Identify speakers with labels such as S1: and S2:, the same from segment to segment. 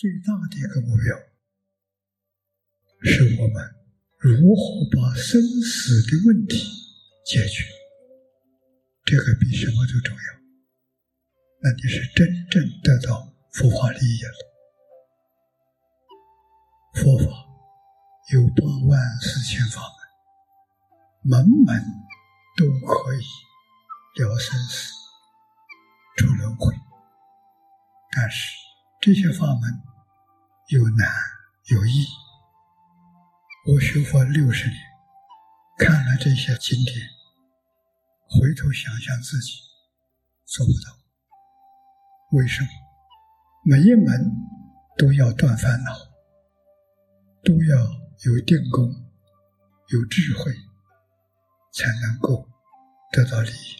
S1: 最大的一个目标，是我们如何把生死的问题解决。这个比什么都重要。那你是真正得到佛法利益了。佛法有八万四千法门，门门都可以了生死、出轮回。但是这些法门有难有易。我学佛六十年，看了这些经典，回头想想自己做不到。为什么？每一门都要断烦恼，都要有定功、有智慧，才能够得到利益。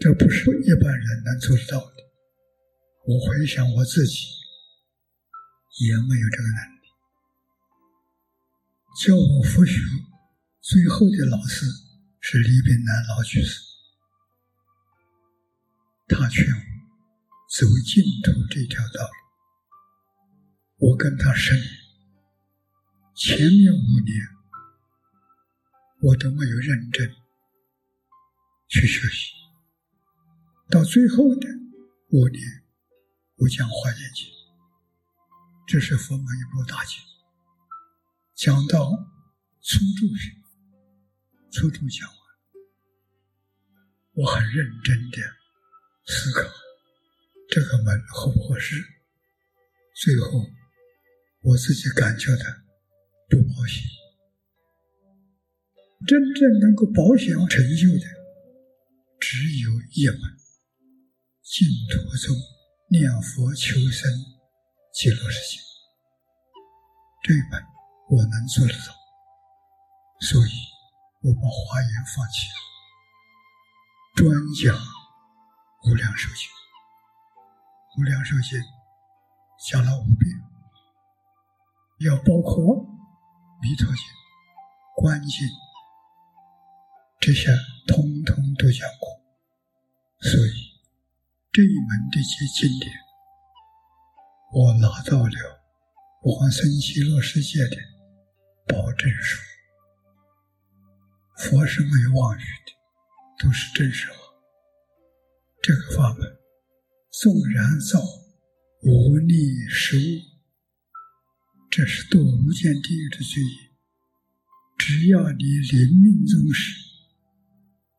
S1: 这不是一般人能做得到的。我回想我自己，也没有这个能力。教我佛学最后的老师是李炳南老居士，他劝我。走净土这条道路，我跟他深。前面五年，我都没有认真去学习。到最后的五年，我讲《华严经》，这是佛门一部大经，讲到初住时，初住讲完，我很认真的思考。这个门合不合适？最后，我自己感觉的不保险。真正能够保险成就的，只有一门：净土宗念佛求生记录事情。这一门我能做得到，所以我把华严放弃了，专讲无量寿经。无量寿经讲了五遍，要包括弥陀经、观经，这些通通都讲过。所以这一门的些经典，我拿到了往生极乐世界的保证书。佛是没有妄语的，都是真实话。这个法门。纵然造无力十恶，这是堕无间地狱的罪。只要你临命终时，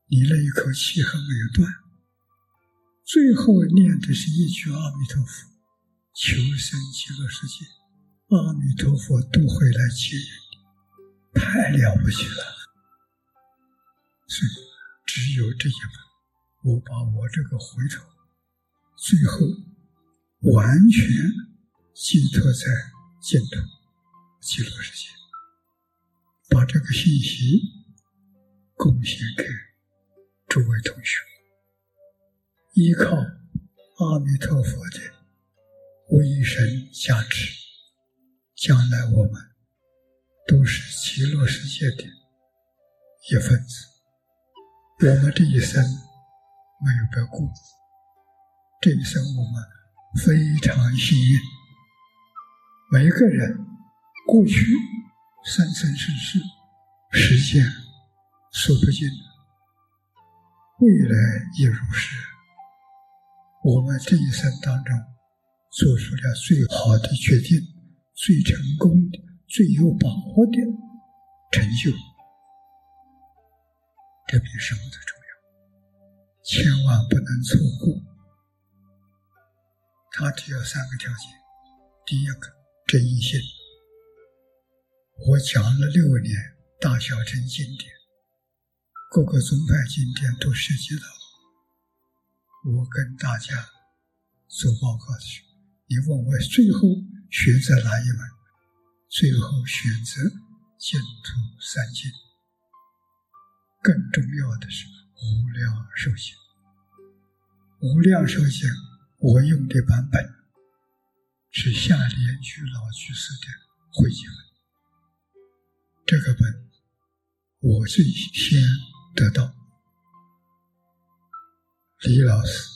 S1: 你那一口气还没有断，最后念的是一句阿弥陀佛，求生极乐世界，阿弥陀佛都会来接你，太了不起了。所以只有这一门，我把我这个回头。最后，完全寄托在净土极乐世界，把这个信息贡献给诸位同学。依靠阿弥陀佛的威神加持，将来我们都是极乐世界的一份子。我们这一生没有白过。这一生我们非常幸运，每一个人过去生生世世时间数不尽，未来也如是。我们这一生当中做出了最好的决定、最成功的、最有把握的成就，这比什么都重要，千万不能错过。他只有三个条件：第一个，真心。我讲了六年大小乘经典，各个宗派经典都涉及到。我跟大家做报告的时候，你问我最后选择哪一门？最后选择净土三经。更重要的是无量寿经，无量寿经。我用的版本是夏莲居老居士的会集本，这个本我最先得到，李老师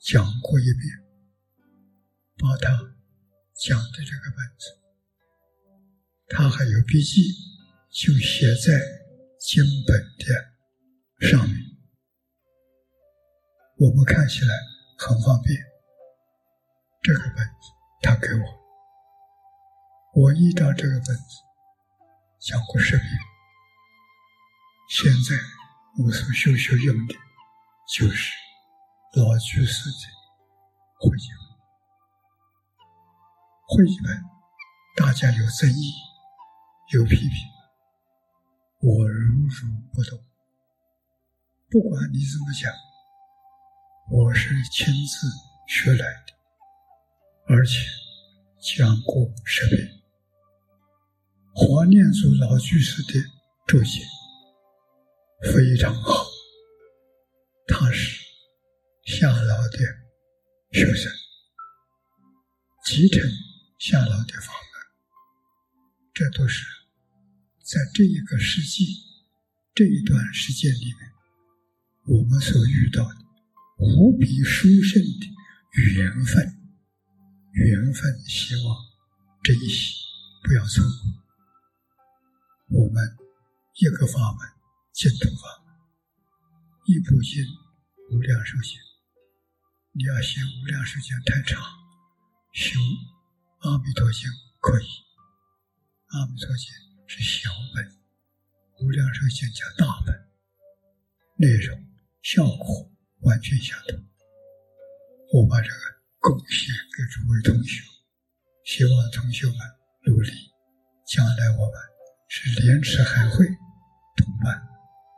S1: 讲过一遍，把他讲的这个本子，他还有笔记，就写在经本的上面，我们看起来很方便。这个本子他给我，我依照这个本子讲过十遍。现在我所修修用的，就是老居士的会集本。会议本，大家有争议，有批评，我如如不动。不管你怎么讲，我是亲自学来的，而且讲过十遍。黄念祖老居士的注解非常好，他是夏老的学生，继承。下老的法门，这都是在这一个世纪这一段时间里面，我们所遇到的无比殊胜的缘分。缘分，希望珍惜，不要错过。我们一个法门，净土法门，一部经无量寿经，你要写无量寿经太长，修。阿弥陀经可以，阿弥陀经是小本，无量寿经叫大本，内容效果完全相同。我把这个贡献给诸位同学，希望同学们努力，将来我们是莲池海会同伴。